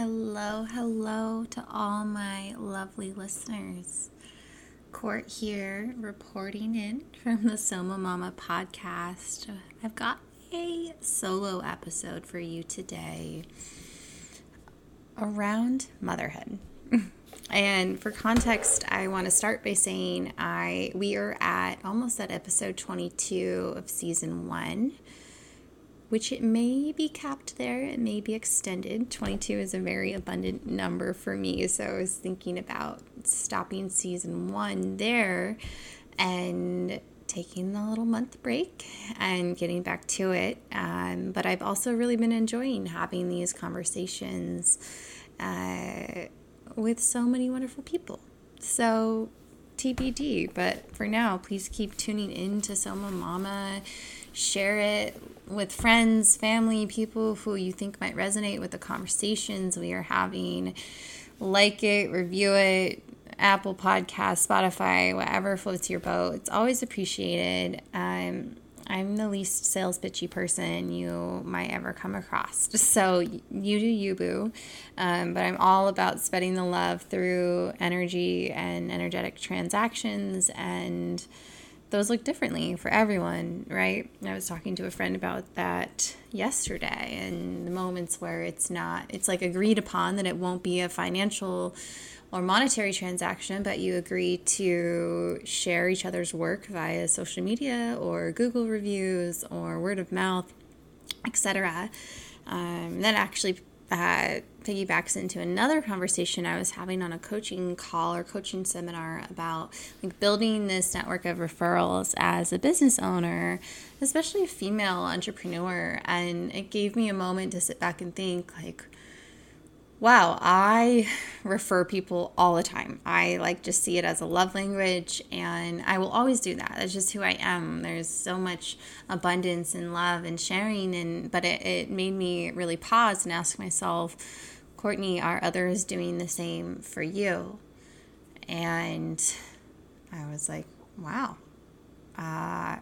Hello, hello to all my lovely listeners. Court here, reporting in from the Soma Mama podcast. I've got a solo episode for you today around motherhood. and for context, I want to start by saying I we are at almost at episode 22 of season 1 which it may be capped there, it may be extended. 22 is a very abundant number for me, so I was thinking about stopping season one there and taking a little month break and getting back to it. Um, but I've also really been enjoying having these conversations uh, with so many wonderful people. So, TBD, but for now, please keep tuning in to Soma Mama. Share it, with friends, family, people who you think might resonate with the conversations we are having. Like it, review it, Apple Podcast, Spotify, whatever floats your boat. It's always appreciated. Um, I'm the least sales bitchy person you might ever come across. So you do you, boo. Um, but I'm all about spreading the love through energy and energetic transactions and those look differently for everyone, right? I was talking to a friend about that yesterday and the moments where it's not, it's like agreed upon that it won't be a financial or monetary transaction, but you agree to share each other's work via social media or Google reviews or word of mouth, etc. Um, that actually uh, piggybacks into another conversation I was having on a coaching call or coaching seminar about like building this network of referrals as a business owner, especially a female entrepreneur. And it gave me a moment to sit back and think like, wow, I refer people all the time. I like just see it as a love language and I will always do that. That's just who I am. There's so much abundance and love and sharing and but it, it made me really pause and ask myself, Courtney, are others doing the same for you? And I was like, wow, uh,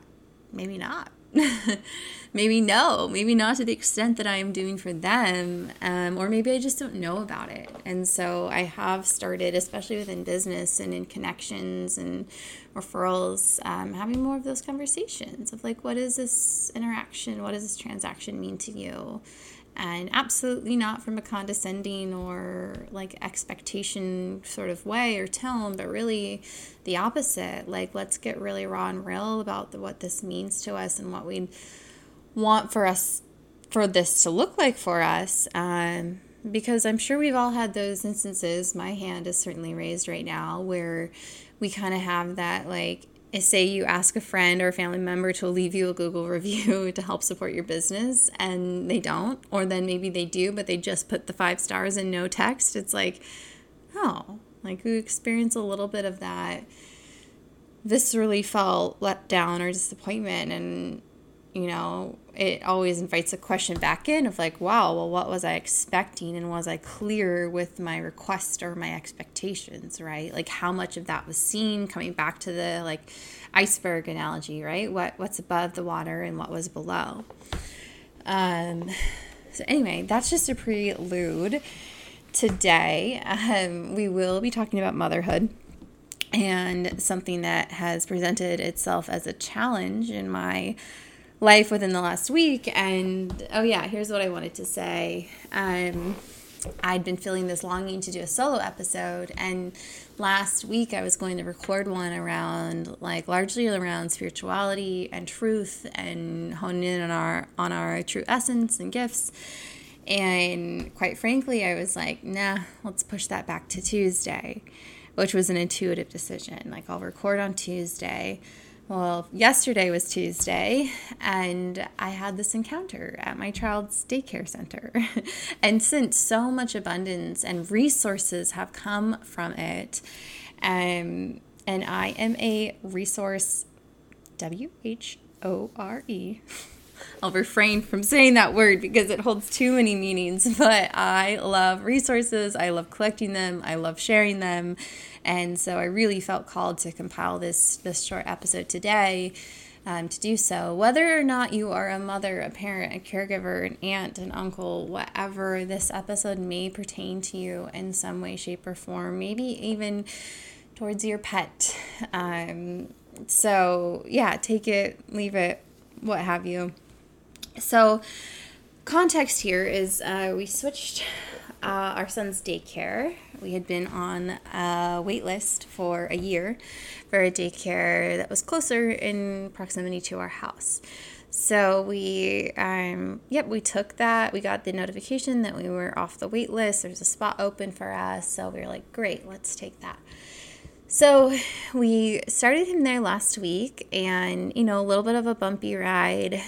maybe not. maybe no, maybe not to the extent that I am doing for them, um, or maybe I just don't know about it. And so I have started, especially within business and in connections and referrals, um, having more of those conversations of like, what is this interaction? What does this transaction mean to you? And absolutely not from a condescending or like expectation sort of way or tone, but really the opposite. Like, let's get really raw and real about the, what this means to us and what we want for us for this to look like for us. Um, because I'm sure we've all had those instances. My hand is certainly raised right now where we kind of have that like say you ask a friend or a family member to leave you a Google review to help support your business and they don't, or then maybe they do, but they just put the five stars and no text, it's like, oh, like we experience a little bit of that viscerally felt let down or disappointment and you know, it always invites a question back in of like, wow, well, what was I expecting? And was I clear with my request or my expectations, right? Like how much of that was seen coming back to the like iceberg analogy, right? What what's above the water and what was below. Um so anyway, that's just a prelude. Today, um, we will be talking about motherhood and something that has presented itself as a challenge in my life within the last week. And oh, yeah, here's what I wanted to say. Um, I'd been feeling this longing to do a solo episode, and last week I was going to record one around, like, largely around spirituality and truth, and hone in on our on our true essence and gifts. And quite frankly, I was like, nah, let's push that back to Tuesday, which was an intuitive decision. Like, I'll record on Tuesday well, yesterday was Tuesday, and I had this encounter at my child's daycare center. and since so much abundance and resources have come from it, um, and I am a resource, W H O R E. I'll refrain from saying that word because it holds too many meanings, but I love resources. I love collecting them. I love sharing them. And so I really felt called to compile this this short episode today um, to do so. Whether or not you are a mother, a parent, a caregiver, an aunt, an uncle, whatever, this episode may pertain to you in some way, shape, or form, maybe even towards your pet. Um, so, yeah, take it, leave it, what have you. So, context here is uh, we switched uh, our son's daycare. We had been on a wait list for a year for a daycare that was closer in proximity to our house. So we, um, yep, we took that. We got the notification that we were off the wait list. There's a spot open for us. So we were like, great, let's take that. So we started him there last week and, you know, a little bit of a bumpy ride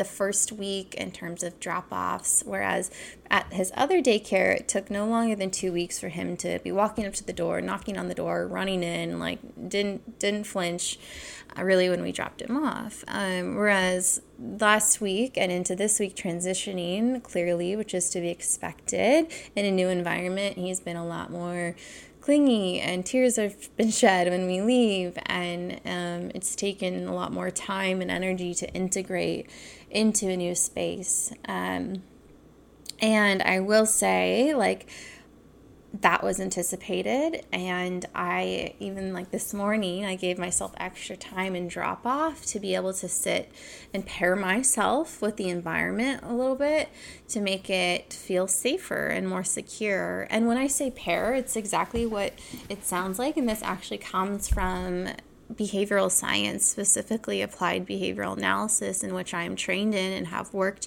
the first week in terms of drop offs, whereas at his other daycare, it took no longer than two weeks for him to be walking up to the door, knocking on the door, running in, like didn't didn't flinch. Uh, really, when we dropped him off. Um, whereas last week and into this week, transitioning clearly, which is to be expected in a new environment, he's been a lot more clingy and tears have been shed when we leave and um, it's taken a lot more time and energy to integrate into a new space. Um, and i will say like that was anticipated. And i even like this morning i gave myself extra time and drop off to be able to sit and pair myself with the environment a little bit to make it feel safer and more secure. And when i say pair it's exactly what it sounds like. And this actually comes from behavioral science specifically applied behavioral analysis in which i am trained in and have worked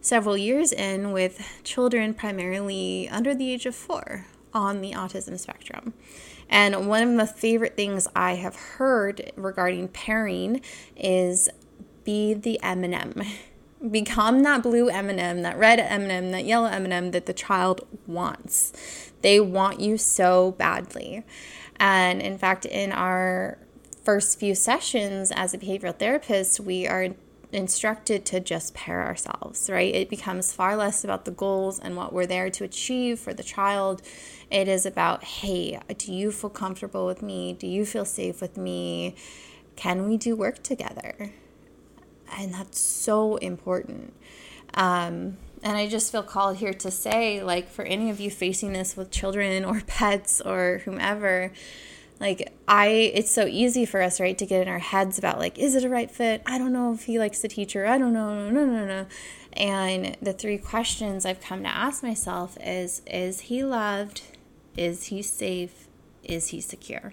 several years in with children primarily under the age of four on the autism spectrum. And one of the favorite things I have heard regarding pairing is be the M&M. Become that blue M&M, that red M&M, that yellow M&M that the child wants. They want you so badly. And in fact, in our first few sessions as a behavioral therapist, we are instructed to just pair ourselves, right? It becomes far less about the goals and what we're there to achieve for the child. It is about, hey, do you feel comfortable with me? Do you feel safe with me? Can we do work together? And that's so important. Um, and I just feel called here to say, like, for any of you facing this with children or pets or whomever, like i it's so easy for us right to get in our heads about like is it a right fit? I don't know if he likes the teacher. I don't know no no no no. And the three questions i've come to ask myself is is he loved? Is he safe? Is he secure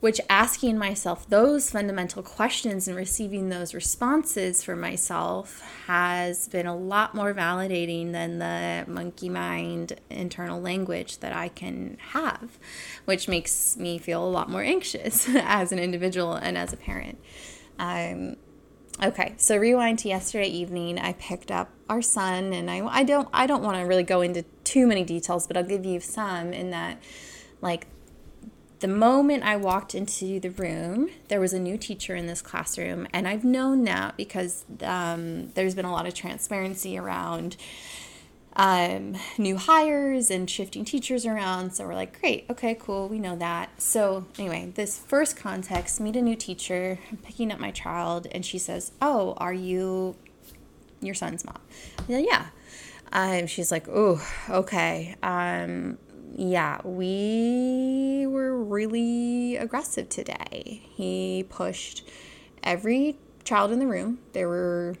which asking myself those fundamental questions and receiving those responses for myself has been a lot more validating than the monkey mind internal language that I can have, which makes me feel a lot more anxious as an individual and as a parent. Um, okay, so rewind to yesterday evening. I picked up our son, and I, I don't I don't want to really go into too many details, but I'll give you some in that like the moment I walked into the room, there was a new teacher in this classroom, and I've known that because um, there's been a lot of transparency around um, new hires and shifting teachers around. So we're like, great, okay, cool, we know that. So, anyway, this first context meet a new teacher, I'm picking up my child, and she says, Oh, are you your son's mom? Yeah. Um, she's like, Oh, okay. Um, yeah, we were really aggressive today. He pushed every child in the room. There were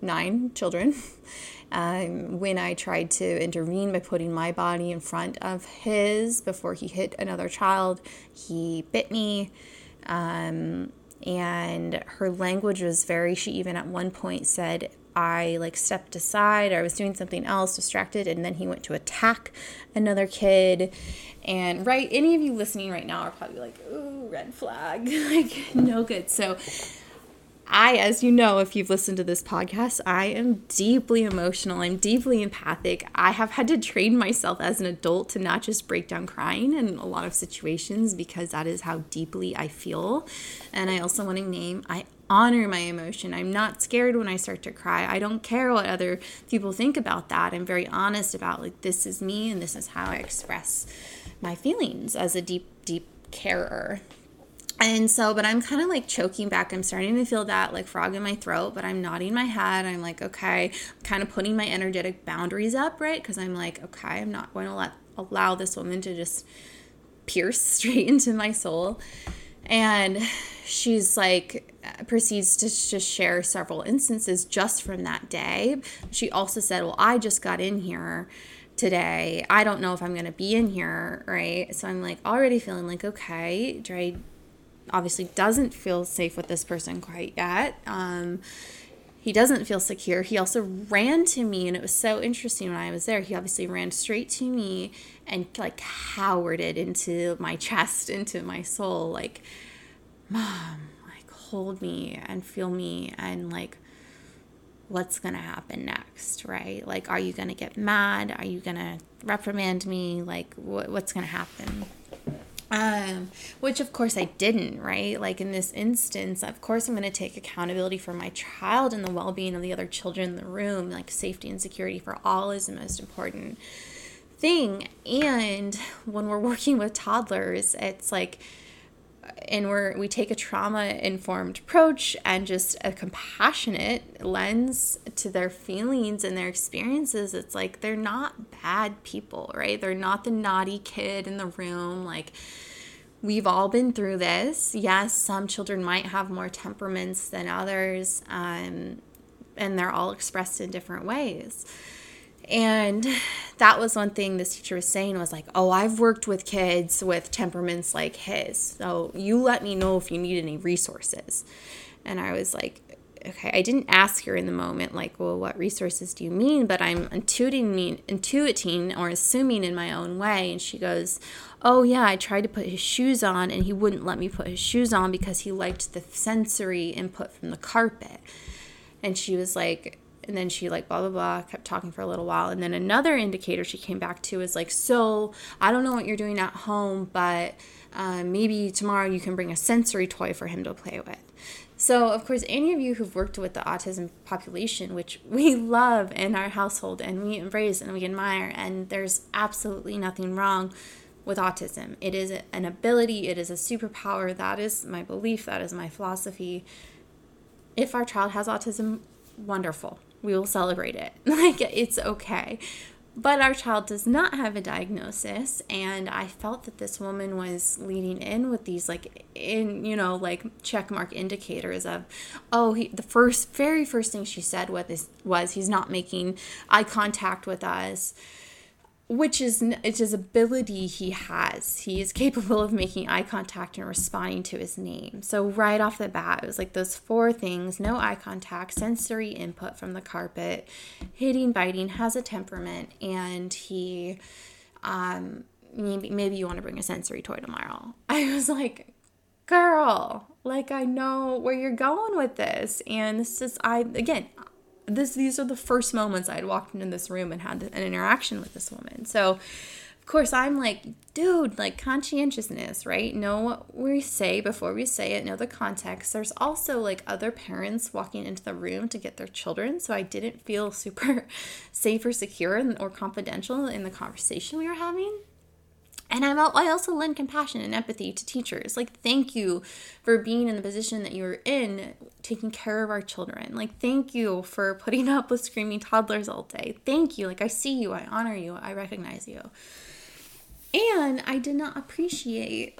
nine children. Um, when I tried to intervene by putting my body in front of his before he hit another child, he bit me. Um, and her language was very, she even at one point said, I like stepped aside or I was doing something else, distracted, and then he went to attack another kid. And right, any of you listening right now are probably like, ooh, red flag, like no good. So I, as you know, if you've listened to this podcast, I am deeply emotional. I'm deeply empathic. I have had to train myself as an adult to not just break down crying in a lot of situations because that is how deeply I feel. And I also want to name, I honor my emotion. I'm not scared when I start to cry. I don't care what other people think about that. I'm very honest about like this is me and this is how I express my feelings as a deep deep carer. and so, but I'm kind of like choking back. I'm starting to feel that like frog in my throat, but I'm nodding my head. I'm like, okay, I'm kind of putting my energetic boundaries up, right? Because I'm like, okay, I'm not going to let allow this woman to just pierce straight into my soul. And she's like, proceeds to just share several instances just from that day. She also said, Well, I just got in here today. I don't know if I'm going to be in here, right? So I'm like already feeling like, okay, Dre obviously doesn't feel safe with this person quite yet. Um, he doesn't feel secure. He also ran to me, and it was so interesting when I was there. He obviously ran straight to me and like it into my chest, into my soul, like, Mom, hold me and feel me, and like, what's going to happen next, right? Like, are you going to get mad? Are you going to reprimand me? Like, what, what's going to happen? Um, which of course I didn't, right? Like in this instance, of course I'm going to take accountability for my child and the well being of the other children in the room. Like safety and security for all is the most important thing. And when we're working with toddlers, it's like, and we're we take a trauma informed approach and just a compassionate lens to their feelings and their experiences. It's like they're not bad people right? They're not the naughty kid in the room like we've all been through this. Yes some children might have more temperaments than others um, and they're all expressed in different ways and that was one thing this teacher was saying was like, "Oh, I've worked with kids with temperaments like his. So you let me know if you need any resources." And I was like, "Okay, I didn't ask her in the moment like, well, what resources do you mean?" But I'm intuiting, intuiting or assuming in my own way, and she goes, "Oh yeah, I tried to put his shoes on and he wouldn't let me put his shoes on because he liked the sensory input from the carpet." And she was like, and then she like blah blah blah kept talking for a little while. And then another indicator she came back to is like so i don't know what you're doing at home but um, maybe tomorrow you can bring a sensory toy for him to play with. So of course any of you who've worked with the autism population which we love in our household and we embrace and we admire and there's absolutely nothing wrong with autism. It is an ability it is a superpower that is my belief that is my philosophy. If our child has autism wonderful we will celebrate it. Like, it's okay. But our child does not have a diagnosis, and I felt that this woman was leading in with these, like, in you know, like check mark indicators of, oh, he, the first, very first thing she said was, was he's not making eye contact with us which is it's his ability he has. He is capable of making eye contact and responding to his name. So right off the bat, it was like those four things: no eye contact, sensory input from the carpet, hitting, biting, has a temperament, and he, um, maybe maybe you want to bring a sensory toy tomorrow. I was like, girl, like I know where you're going with this, and this is I again this these are the first moments I had walked into this room and had an interaction with this woman. So of course I'm like, dude, like conscientiousness, right? Know what we say before we say it, know the context. There's also like other parents walking into the room to get their children, so I didn't feel super safe or secure or confidential in the conversation we were having. And I'm, I also lend compassion and empathy to teachers. Like, thank you for being in the position that you're in, taking care of our children. Like, thank you for putting up with screaming toddlers all day. Thank you. Like, I see you, I honor you, I recognize you. And I did not appreciate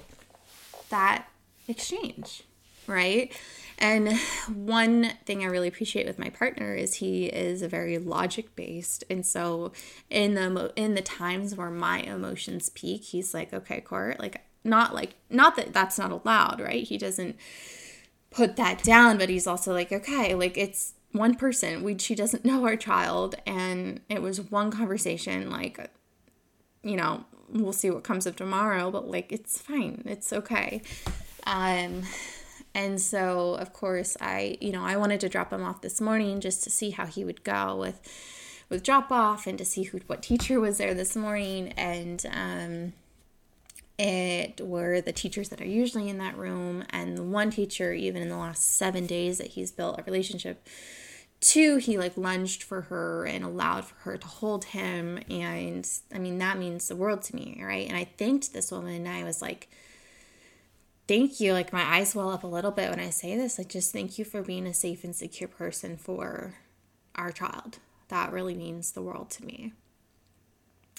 that exchange, right? And one thing I really appreciate with my partner is he is a very logic based, and so in the in the times where my emotions peak, he's like, "Okay, Court, like not like not that that's not allowed, right? He doesn't put that down, but he's also like, "Okay, like it's one person. We she doesn't know our child, and it was one conversation. Like, you know, we'll see what comes of tomorrow, but like it's fine. It's okay." Um and so, of course, I, you know, I wanted to drop him off this morning just to see how he would go with with drop off and to see who what teacher was there this morning. And um it were the teachers that are usually in that room and the one teacher even in the last 7 days that he's built a relationship to he like lunged for her and allowed for her to hold him. And i mean that means the world to me right? And i thanked this woman and i was like thank you. Like my eyes well up a little bit when I say this. Like just thank you for being a safe and secure person for our child. That really means the world to me.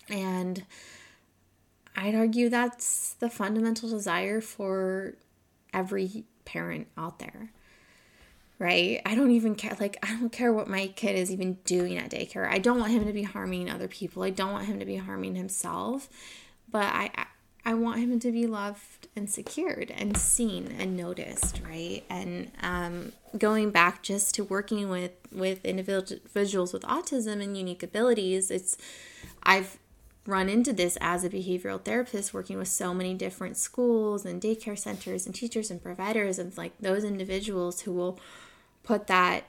And I'd argue that's the fundamental desire for every parent out there. Right? I don't even care. Like, I don't care what my kid is even doing at daycare. I don't want him to be harming other people. I don't want him to be harming himself. But I, I want him to be loved and secured and seen and noticed, right? And um, going back just to working with with individuals with autism and unique abilities, it's I've run into this as a behavioral therapist working with so many different schools and daycare centers and teachers and providers of like those individuals who will put that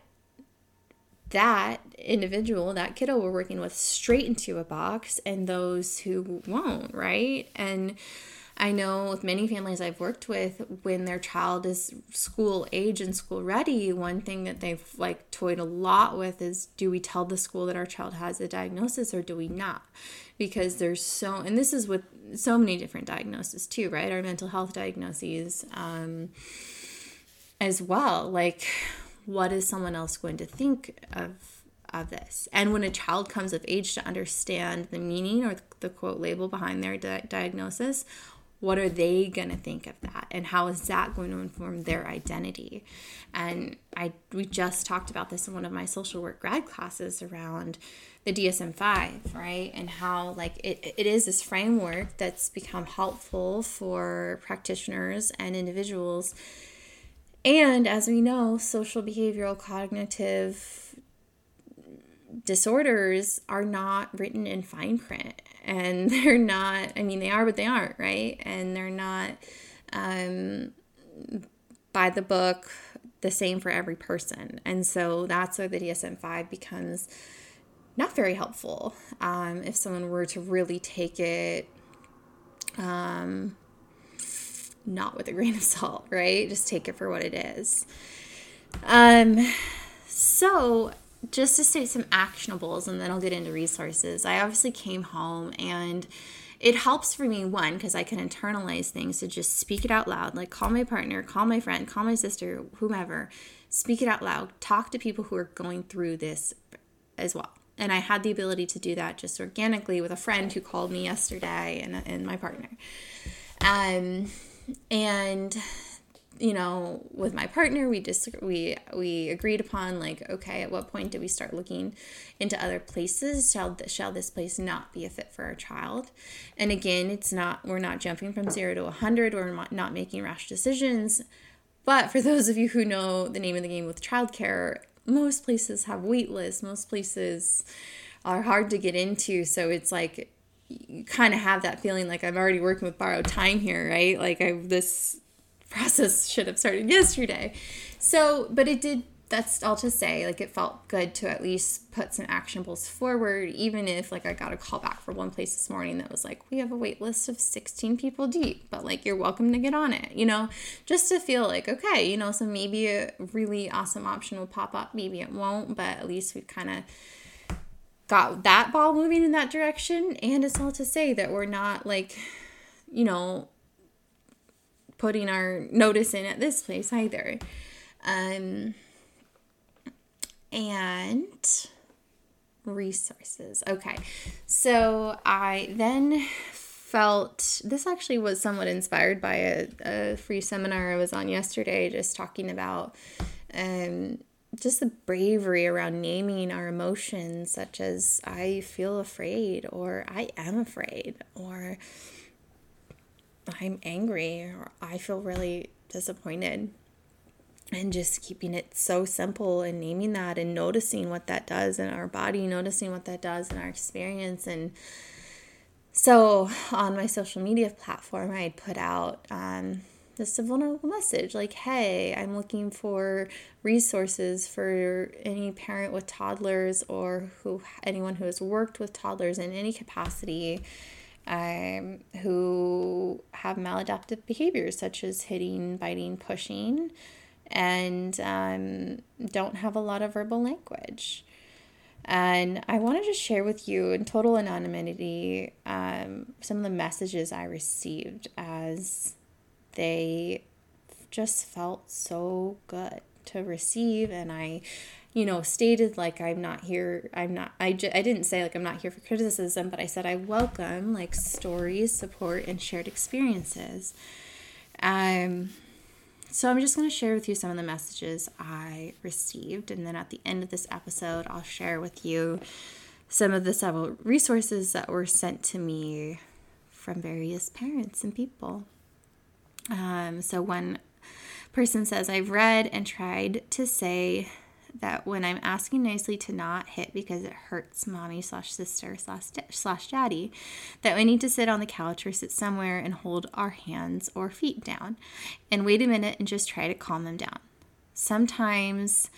that individual, that kiddo we're working with straight into a box and those who won't, right? And I know with many families I've worked with, when their child is school age and school ready, one thing that they've like toyed a lot with is do we tell the school that our child has a diagnosis or do we not? Because there's so, and this is with so many different diagnoses too, right? Our mental health diagnoses um, as well. Like, what is someone else going to think of of this? And when a child comes of age to understand the meaning or the quote label behind their di- diagnosis what are they going to think of that? And how is that going to inform their identity? And i we just talked about this in one of my social work grad classes around the dsm-5 right? And how like it, it is this framework that's become helpful for practitioners and individuals and as we know, social behavioral cognitive disorders are not written in fine print. And they're not, I mean, they are, but they aren't, right? And they're not um, by the book the same for every person. And so that's where the DSM 5 becomes not very helpful um, if someone were to really take it um, not with a grain of salt, right? Just take it for what it is. Um, so just to state some actionables and then I'll get into resources. I obviously came home and it helps for me one because I can internalize things to just speak it out loud, like call my partner, call my friend, call my sister, whomever, speak it out loud, talk to people who are going through this as well. And I had the ability to do that just organically with a friend who called me yesterday and, and my partner. Um, and you know with my partner we just we we agreed upon like okay at what point do we start looking into other places? Shall shall this place not be a fit for our child? And again it's not we're not jumping from 0 to 100 we're not making rash decisions. But for those of you who know the name of the game with childcare most places have wait lists. Most places are hard to get into. So it's like you kind of have that feeling like I'm already working with borrowed time here, right? Like I this process should have started yesterday. So, but it did that's all to say like it felt good to at least put some actionables forward even if like i got a call back from one place this morning that was like we have a wait list of 16 people deep but like you're welcome to get on it you know just to feel like okay you know so maybe a really awesome option will pop up maybe it won't but at least we kind of got that ball moving in that direction. And it's all to say that we're not like, you know, putting our notice in at this place either. Um, and resources. Okay. So I then felt this actually was somewhat inspired by a, a free seminar I was on yesterday, just talking about um, just the bravery around naming our emotions, such as I feel afraid, or I am afraid, or I'm angry, or I feel really disappointed. And just keeping it so simple and naming that and noticing what that does in our body, noticing what that does in our experience. And so on my social media platform, I had put out um, just a vulnerable message like, hey, I'm looking for resources for any parent with toddlers or who anyone who has worked with toddlers in any capacity um, who have maladaptive behaviors such as hitting, biting, pushing, and um, don't have a lot of verbal language. And I wanted to share with you in total anonymity um, some of the messages I received as they just felt so good to receive. And I, you know, stated like I'm not here, I'm not, I, j- I didn't say like I'm not here for criticism, but I said I welcome like stories, support, and shared experiences. Um, so I'm just going to share with you some of the messages I received. And then at the end of this episode, I'll share with you some of the several resources that were sent to me from various parents and people. Um, so one person says, I've read and tried to say that when I'm asking nicely to not hit because it hurts mommy slash sister slash, daddy, that we need to sit on the couch or sit somewhere and hold our hands or feet down and wait a minute and just try to calm them down. Sometimes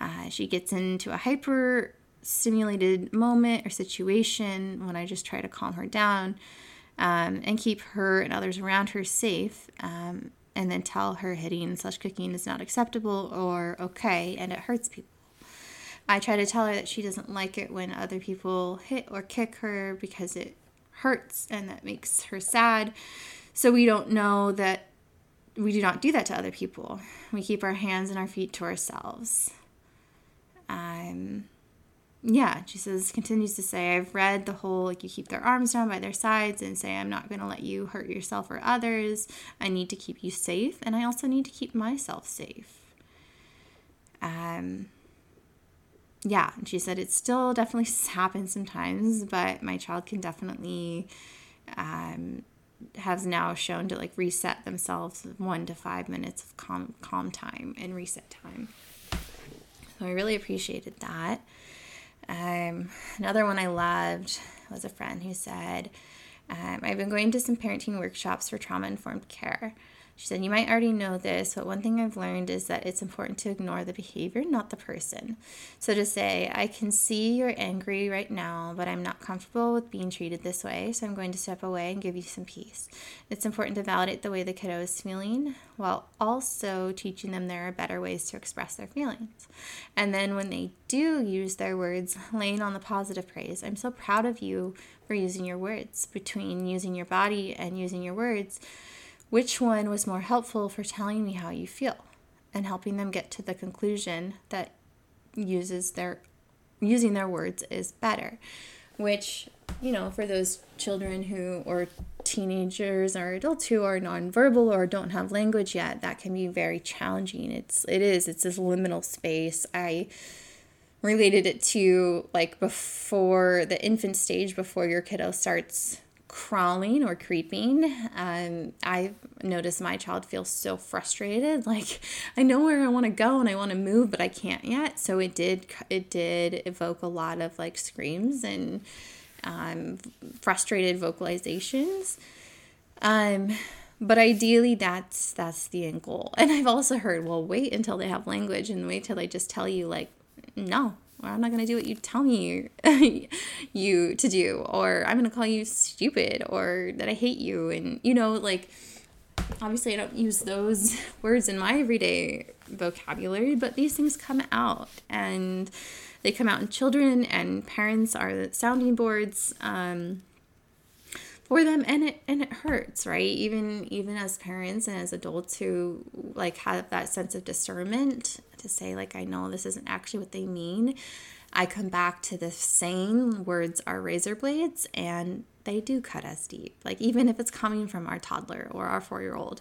uh, she gets into a hyper stimulated moment or situation when I just try to calm her down um, and keep her and others around her safe. Um, and then tell her hitting slash cooking is not acceptable or okay and it hurts people. I try to tell her that she doesn't like it when other people hit or kick her because it hurts and that makes her sad. So we don't know that we do not do that to other people. We keep our hands and our feet to ourselves. Um, yeah, she says, continues to say, I've read the whole like you keep their arms down by their sides and say, I'm not going to let you hurt yourself or others. I need to keep you safe, and I also need to keep myself safe. Um, yeah, and she said it still definitely happens sometimes, but my child can definitely um, has now shown to like reset themselves one to five minutes of calm calm time and reset time. So I really appreciated that. Um, another one I loved was a friend who said, um, I've been going to some parenting workshops for trauma informed care. She said, You might already know this, but one thing I've learned is that it's important to ignore the behavior, not the person. So to say, I can see you're angry right now, but I'm not comfortable with being treated this way, so I'm going to step away and give you some peace. It's important to validate the way the kiddo is feeling while also teaching them there are better ways to express their feelings. And then when they do use their words, laying on the positive praise, I'm so proud of you for using your words. Between using your body and using your words, which one was more helpful for telling me how you feel and helping them get to the conclusion that uses their using their words is better which you know for those children who or teenagers or adults who are nonverbal or don't have language yet that can be very challenging. It's it is it's this liminal space. I related it to like before the infant stage before your kiddo starts crawling or creeping. Um, I notice my child feels so frustrated. Like I know where I want to go and I want to move, but I can't yet. So it did it did evoke a lot of like screams and um, frustrated vocalizations. Um, but ideally, that's that's the end goal. And I've also heard, well, wait until they have language and wait till they just tell you like, no, I'm not going to do what you tell me you to do, or I'm going to call you stupid, or that I hate you. And, you know, like, obviously, I don't use those words in my everyday vocabulary, but these things come out. And they come out in children, and parents are the sounding boards. Um, for them and it and it hurts right even even as parents and as adults who like have that sense of discernment to say like i know this isn't actually what they mean. I come back to the saying words are razor blades and they do cut us deep. Like even if it's coming from our toddler or our four year old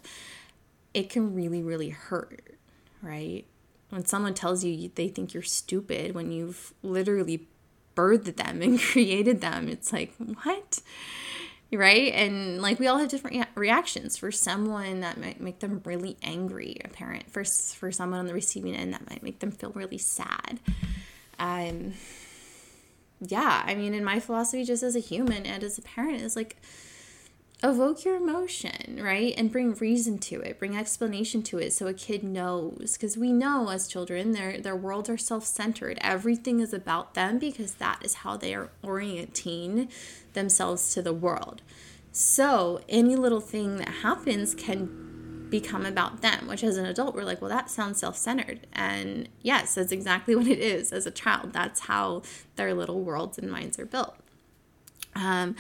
it can really really hurt right? When someone tells you they think you're stupid when you've literally birthed them and created them it's like what right? And like we all have different reactions. For someone that might make them really angry a parent for for someone on the receiving end that might make them feel really sad um yeah i mean in my philosophy just as a human and as a parent is like evoke your emotion, right? And bring reason to it, bring explanation to it so a kid knows. Because we know as children, their, their worlds are self centered. Everything is about them because that is how they are orienting themselves to the world. So any little thing that happens can become about them, which as an adult, we're like, well, that sounds self centered. And yes, that's exactly what it is as a child. That's how their little worlds and minds are built. Um,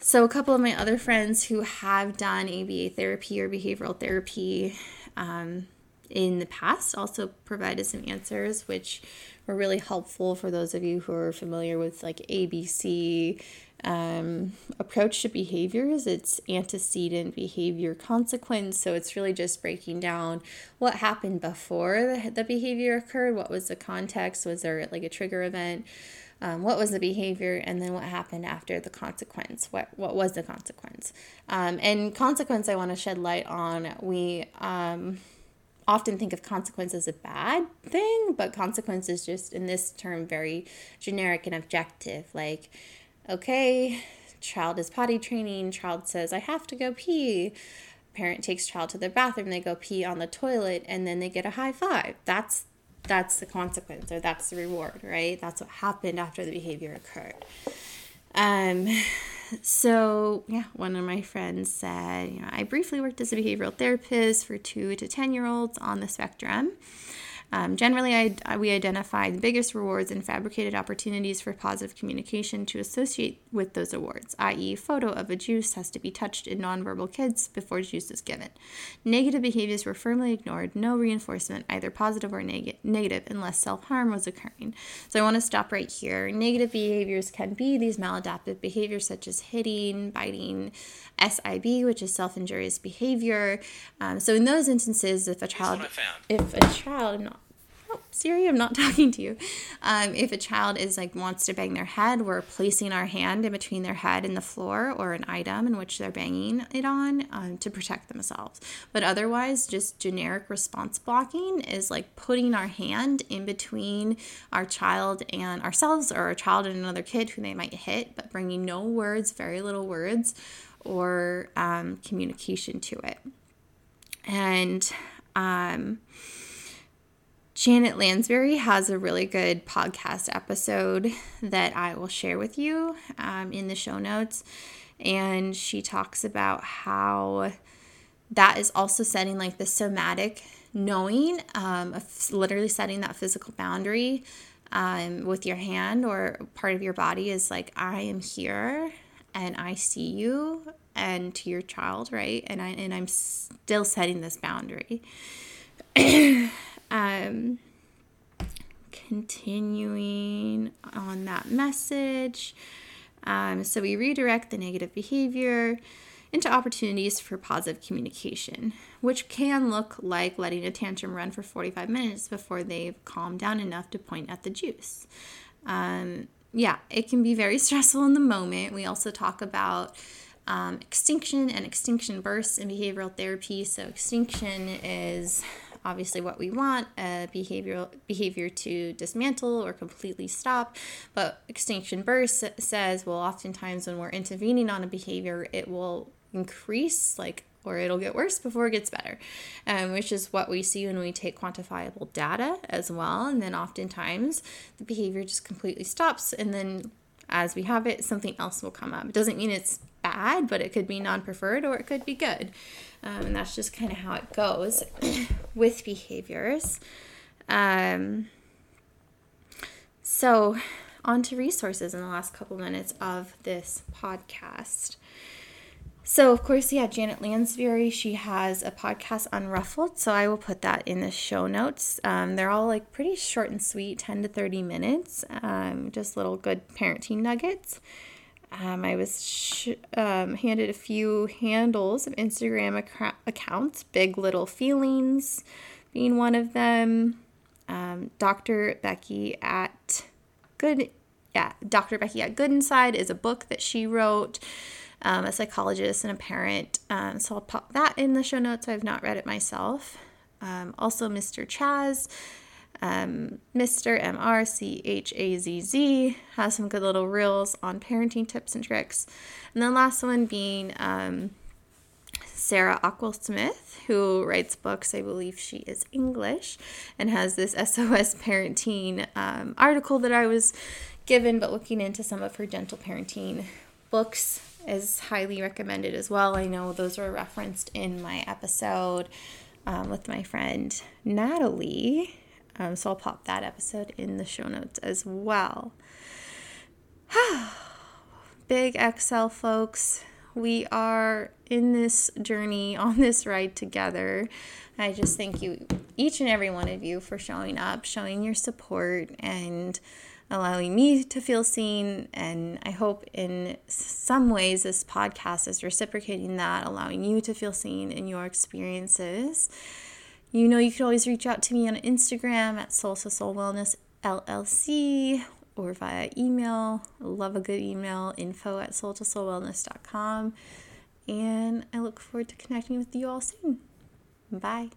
so, a couple of my other friends who have done ABA therapy or behavioral therapy um, in the past also provided some answers, which were really helpful for those of you who are familiar with like ABC um, approach to behaviors. It's antecedent behavior consequence. So it's really just breaking down what happened before the, the behavior occurred. What was the context? Was there like a trigger event? Um, what was the behavior and then what happened after the consequence what what was the consequence um, and consequence i want to shed light on we um, often think of consequence as a bad thing but consequence is just in this term very generic and objective like okay, child is potty training, child says, I have to go pee. Parent takes child to the bathroom, they go pee on the toilet, and then they get a high five. That's that's the consequence or that's the reward, right? That's what happened after the behavior occurred. Um, so yeah, one of my friends said, you know, I briefly worked as a behavioral therapist for two to 10 year olds on the spectrum. Um, generally, I, we identify the biggest rewards and fabricated opportunities for positive communication to associate with those awards, i.e., photo of a juice has to be touched in nonverbal kids before juice is given. Negative behaviors were firmly ignored, no reinforcement, either positive or neg- negative, unless self harm was occurring. So I want to stop right here. Negative behaviors can be these maladaptive behaviors such as hitting, biting, SIB, which is self injurious behavior. Um, so in those instances, if a child, if a child, not oh, Siri, I'm not talking to you. Um, if a child is like wants to bang their head, we're placing our hand in between their head and the floor or an item in which they're banging it on um, to protect themselves. But otherwise, just generic response blocking is like putting our hand in between our child and ourselves or a child and another kid who they might hit, but bringing no words, very little words or um, communication to it. And um, Janet Lansbury has a really good podcast episode that I will share with you um, in the show notes. And she talks about how that is also setting like the somatic knowing, um, of literally setting that physical boundary um, with your hand or part of your body is like, I am here and I see you and to your child, right? And I and I'm still setting this boundary. um, continuing on that message. Um, so we redirect the negative behavior into opportunities for positive communication, which can look like letting a tantrum run for 45 minutes before they've calmed down enough to point at the juice. Um, yeah, it can be very stressful in the moment. We also talk about um, extinction and extinction bursts in behavioral therapy. So, extinction is obviously what we want a behavioral behavior to dismantle or completely stop but extinction burst says well oftentimes when we're intervening on a behavior it will increase like or it'll get worse before it gets better, um, which is what we see when we take quantifiable data as well. And then oftentimes the behavior just completely stops, and then as we have it, something else will come up. It doesn't mean it's bad, but it could be non preferred or it could be good. Um, and that's just kind of how it goes with behaviors. Um, so, on to resources in the last couple minutes of this podcast. So, of course, yeah, Janet Lansbury, she has a podcast Unruffled. So, I will put that in the show notes. Um, they're all like pretty short and sweet, 10 to 30 minutes, um, just little good parenting nuggets. Um, I was sh- um, handed a few handles of Instagram ac- accounts, Big Little Feelings being one of them. Um, Dr. Becky at Good, yeah, Dr. Becky at Good Inside is a book that she wrote um, a psychologist and a parent. Um, so I'll pop that in the show notes. I've not read it myself. Um, also, Mr. Chaz, um, Mr. M R C H A Z Z has some good little reels on parenting tips and tricks. And the last one being um, Sarah Ockwell Smith, who writes books. I believe she is English and has this SOS parenting um, article that I was given, but looking into some of her gentle parenting books is highly recommended as well. I know those were referenced in my episode um, with my friend Natalie. Um, so I'll pop that episode in the show notes as well. Big Excel, folks. We are in this journey, on this ride together. I just thank you, each and every one of you, for showing up, showing your support, and allowing me to feel seen. And I hope in some ways this podcast is reciprocating that, allowing you to feel seen in your experiences. You know, you could always reach out to me on Instagram at Soul to Soul Wellness LLC or via email. love a good email, info at soul to soulwellness.com. And I look forward to connecting with you all soon. Bye.